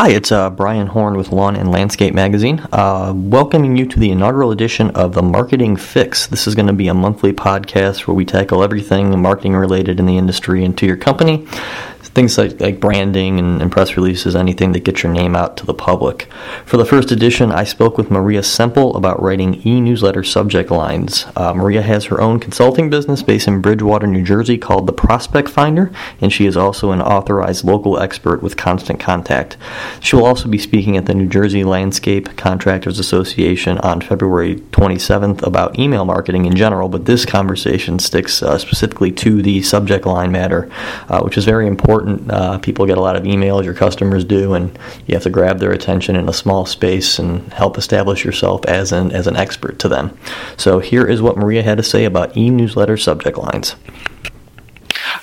Hi, it's uh, Brian Horn with Lawn and Landscape Magazine, uh, welcoming you to the inaugural edition of the Marketing Fix. This is going to be a monthly podcast where we tackle everything marketing related in the industry and to your company things like, like branding and, and, press releases, anything that gets your name out to the public. For the first edition, I spoke with Maria Semple about writing e newsletter subject lines. Uh, Maria has her own consulting business based in Bridgewater, New Jersey called The Prospect Finder, and she is also an authorized local expert with Constant Contact. She will also be speaking at the New Jersey Landscape Contractors Association on February 27th about email marketing in general, but this conversation sticks uh, specifically to the subject line matter, uh, which is very important important. Uh, people get a lot of emails, your customers do, and you have to grab their attention in a small space and help establish yourself as an as an expert to them. So here is what Maria had to say about e-newsletter subject lines.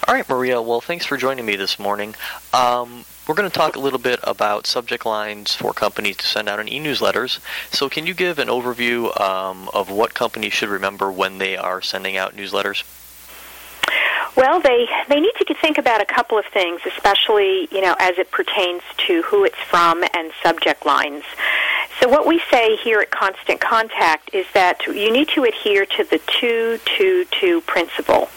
All right, Maria. Well, thanks for joining me this morning. Um, we're going to talk a little bit about subject lines for companies to send out in e-newsletters. So, can you give an overview um, of what companies should remember when they are sending out newsletters? Well, they they need to think about a couple of things, especially you know as it pertains to who it's from and subject lines. So what we say here at Constant Contact is that you need to adhere to the two two two principle.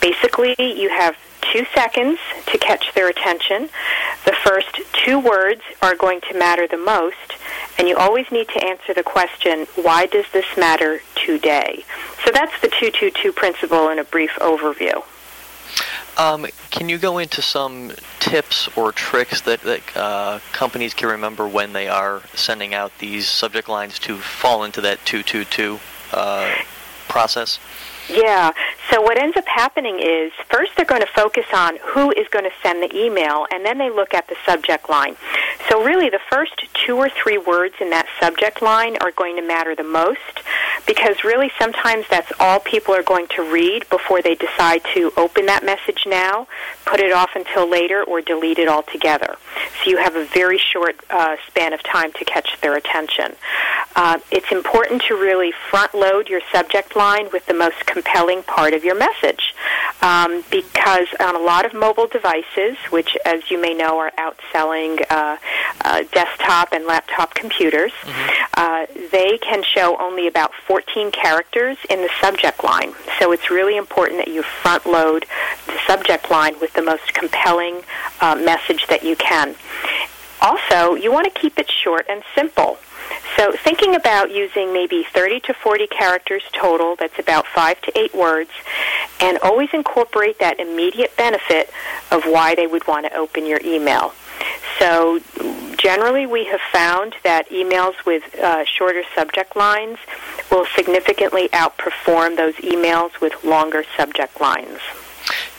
Basically, you have two seconds to catch their attention. The first two words are going to matter the most, and you always need to answer the question, why does this matter today? So that's the 222 principle in a brief overview. Um, can you go into some tips or tricks that, that uh, companies can remember when they are sending out these subject lines to fall into that 222 uh, process? Yeah. So what ends up happening is first they're going to focus on who is going to send the email, and then they look at the subject line. So really, the first two or three words in that subject line are going to matter the most because really sometimes that's all people are going to read before they decide to open that message now, put it off until later, or delete it altogether. So you have a very short uh, span of time to catch their attention. Uh, it's important to really front load your subject line with the most compelling part of your message um, because on a lot of mobile devices, which as you may know are outselling uh, uh, desktop and laptop computers, mm-hmm. uh, they can show only about 14 characters in the subject line. So it's really important that you front load the subject line with the most compelling uh, message that you can. Also, you want to keep it short and simple. So thinking about using maybe 30 to 40 characters total, that's about 5 to 8 words, and always incorporate that immediate benefit of why they would want to open your email. So generally we have found that emails with uh, shorter subject lines will significantly outperform those emails with longer subject lines.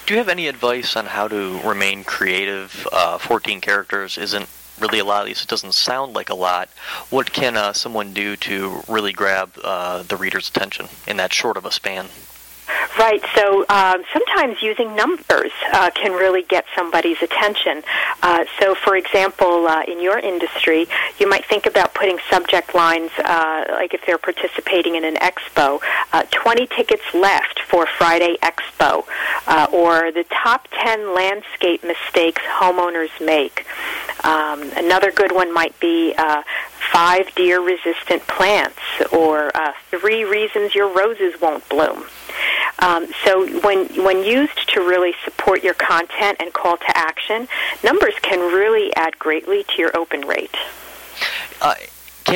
Do you have any advice on how to remain creative? Uh, 14 characters isn't really a lot, at least it doesn't sound like a lot. What can uh, someone do to really grab uh, the reader's attention in that short of a span? Right. So um, sometimes using numbers uh, can really get somebody's attention. Uh, so, for example, uh, in your industry, you might think about putting subject lines uh, like if they're participating in an expo, uh, 20 tickets left for Friday Expo, uh, or the top 10 landscape mistakes homeowners make. Um, another good one might be five deer resistant plants, or three reasons your roses won't bloom. Um, so when when used to really support your content and call to action, numbers can really add greatly to your open rate. Uh,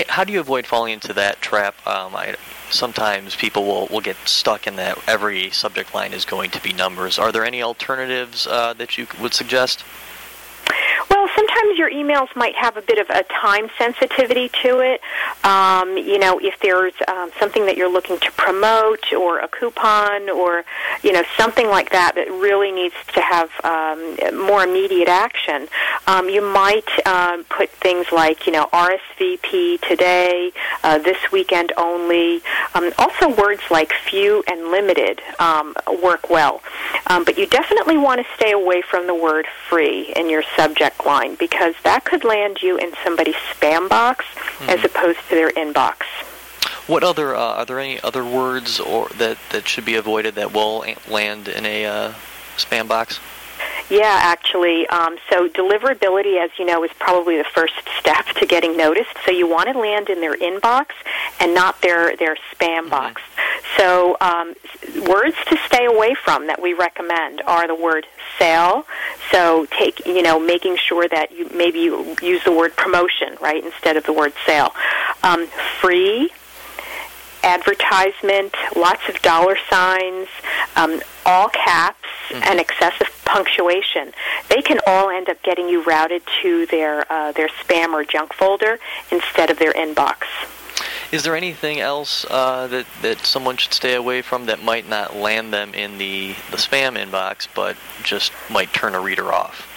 how do you avoid falling into that trap? Um, I, sometimes people will, will get stuck in that every subject line is going to be numbers. Are there any alternatives uh, that you would suggest? Sometimes your emails might have a bit of a time sensitivity to it. Um, you know, if there's um, something that you're looking to promote or a coupon or, you know, something like that that really needs to have um, more immediate action, um, you might um, put things like, you know, RSVP today, uh, this weekend only. Um, also, words like few and limited um, work well. Um, but you definitely want to stay away from the word free in your subject line because that could land you in somebody's spam box mm-hmm. as opposed to their inbox. What other uh, are there any other words or that that should be avoided that will land in a uh, spam box? Yeah, actually. Um, so deliverability, as you know, is probably the first step to getting noticed. So you want to land in their inbox and not their their spam mm-hmm. box. So um, words to stay away from that we recommend are the word sale. So take you know making sure that you maybe you use the word promotion right instead of the word sale. Um, free advertisement, lots of dollar signs, um, all caps, mm-hmm. and excessive punctuation. They can all end up getting you routed to their uh, their spam or junk folder instead of their inbox. Is there anything else uh, that that someone should stay away from that might not land them in the the spam inbox, but just might turn a reader off?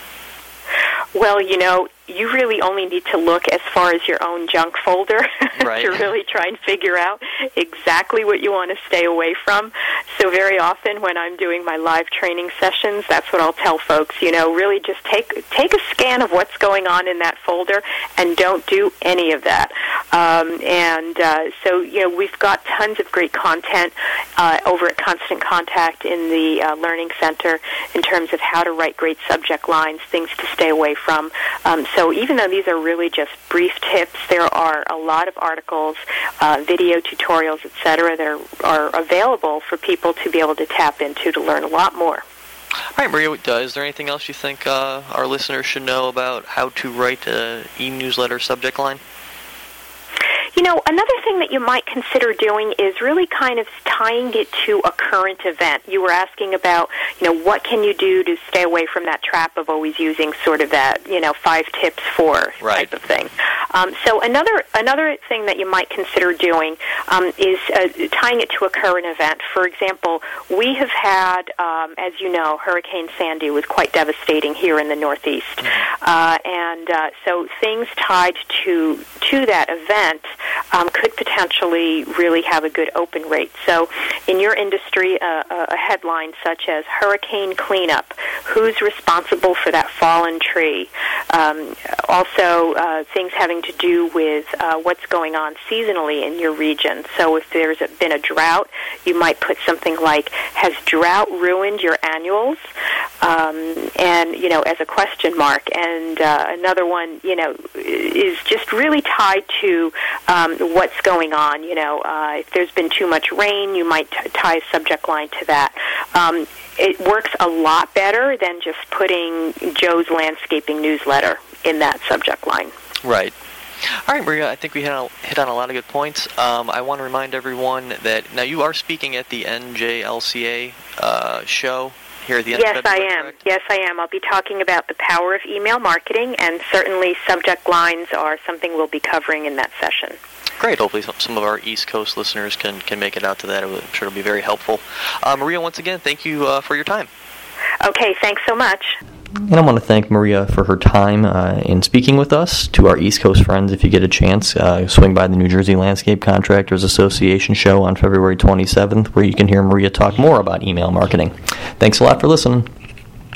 Well, you know, you really only need to look as far as your own junk folder right. to really try and figure out exactly what you want to stay away from. So very often when I'm doing my live training sessions, that's what I'll tell folks, you know, really just take take a scan of what's going on in that folder and don't do any of that. Um, and uh, so, you know, we've got tons of great content uh, over at Constant Contact in the uh, Learning Center in terms of how to write great subject lines, things to stay away from. Um, so even though these are really just brief tips, there are a lot of articles, uh, video tutorials, etc., that are, are available for people to be able to tap into to learn a lot more. All right, Maria, uh, is there anything else you think uh, our listeners should know about how to write an e-newsletter subject line? You know, another thing that you might consider doing is really kind of tying it to a current event. You were asking about, you know, what can you do to stay away from that trap of always using sort of that, you know, five tips for right. type of thing. Um, so another another thing that you might consider doing um, is uh, tying it to a current event. For example, we have had, um, as you know, Hurricane Sandy was quite devastating here in the Northeast, mm-hmm. uh, and uh, so things tied to to that event um, could potentially really have a good open rate. So, in your industry, uh, a headline such as Hurricane Cleanup Who's responsible for that fallen tree? Um, also, uh, things having to do with uh, what's going on seasonally in your region. So, if there's been a drought, you might put something like, Has drought ruined your annuals? Um, and, you know, as a question mark. And uh, another one, you know, is just really tied to um, what's going on. You know, uh, if there's been too much rain, you might t- tie a subject line to that. Um, it works a lot better than just putting Joe's landscaping newsletter in that subject line. Right. All right, Maria, I think we hit on, hit on a lot of good points. Um, I want to remind everyone that now you are speaking at the NJLCA uh, show here at the end yes, I am. Correct? Yes, I am. I'll be talking about the power of email marketing, and certainly subject lines are something we'll be covering in that session. Great. Hopefully, some of our East Coast listeners can, can make it out to that. I'm sure it'll be very helpful. Uh, Maria, once again, thank you uh, for your time. Okay, thanks so much. And I want to thank Maria for her time uh, in speaking with us. To our East Coast friends, if you get a chance, uh, swing by the New Jersey Landscape Contractors Association show on February 27th, where you can hear Maria talk more about email marketing. Thanks a lot for listening.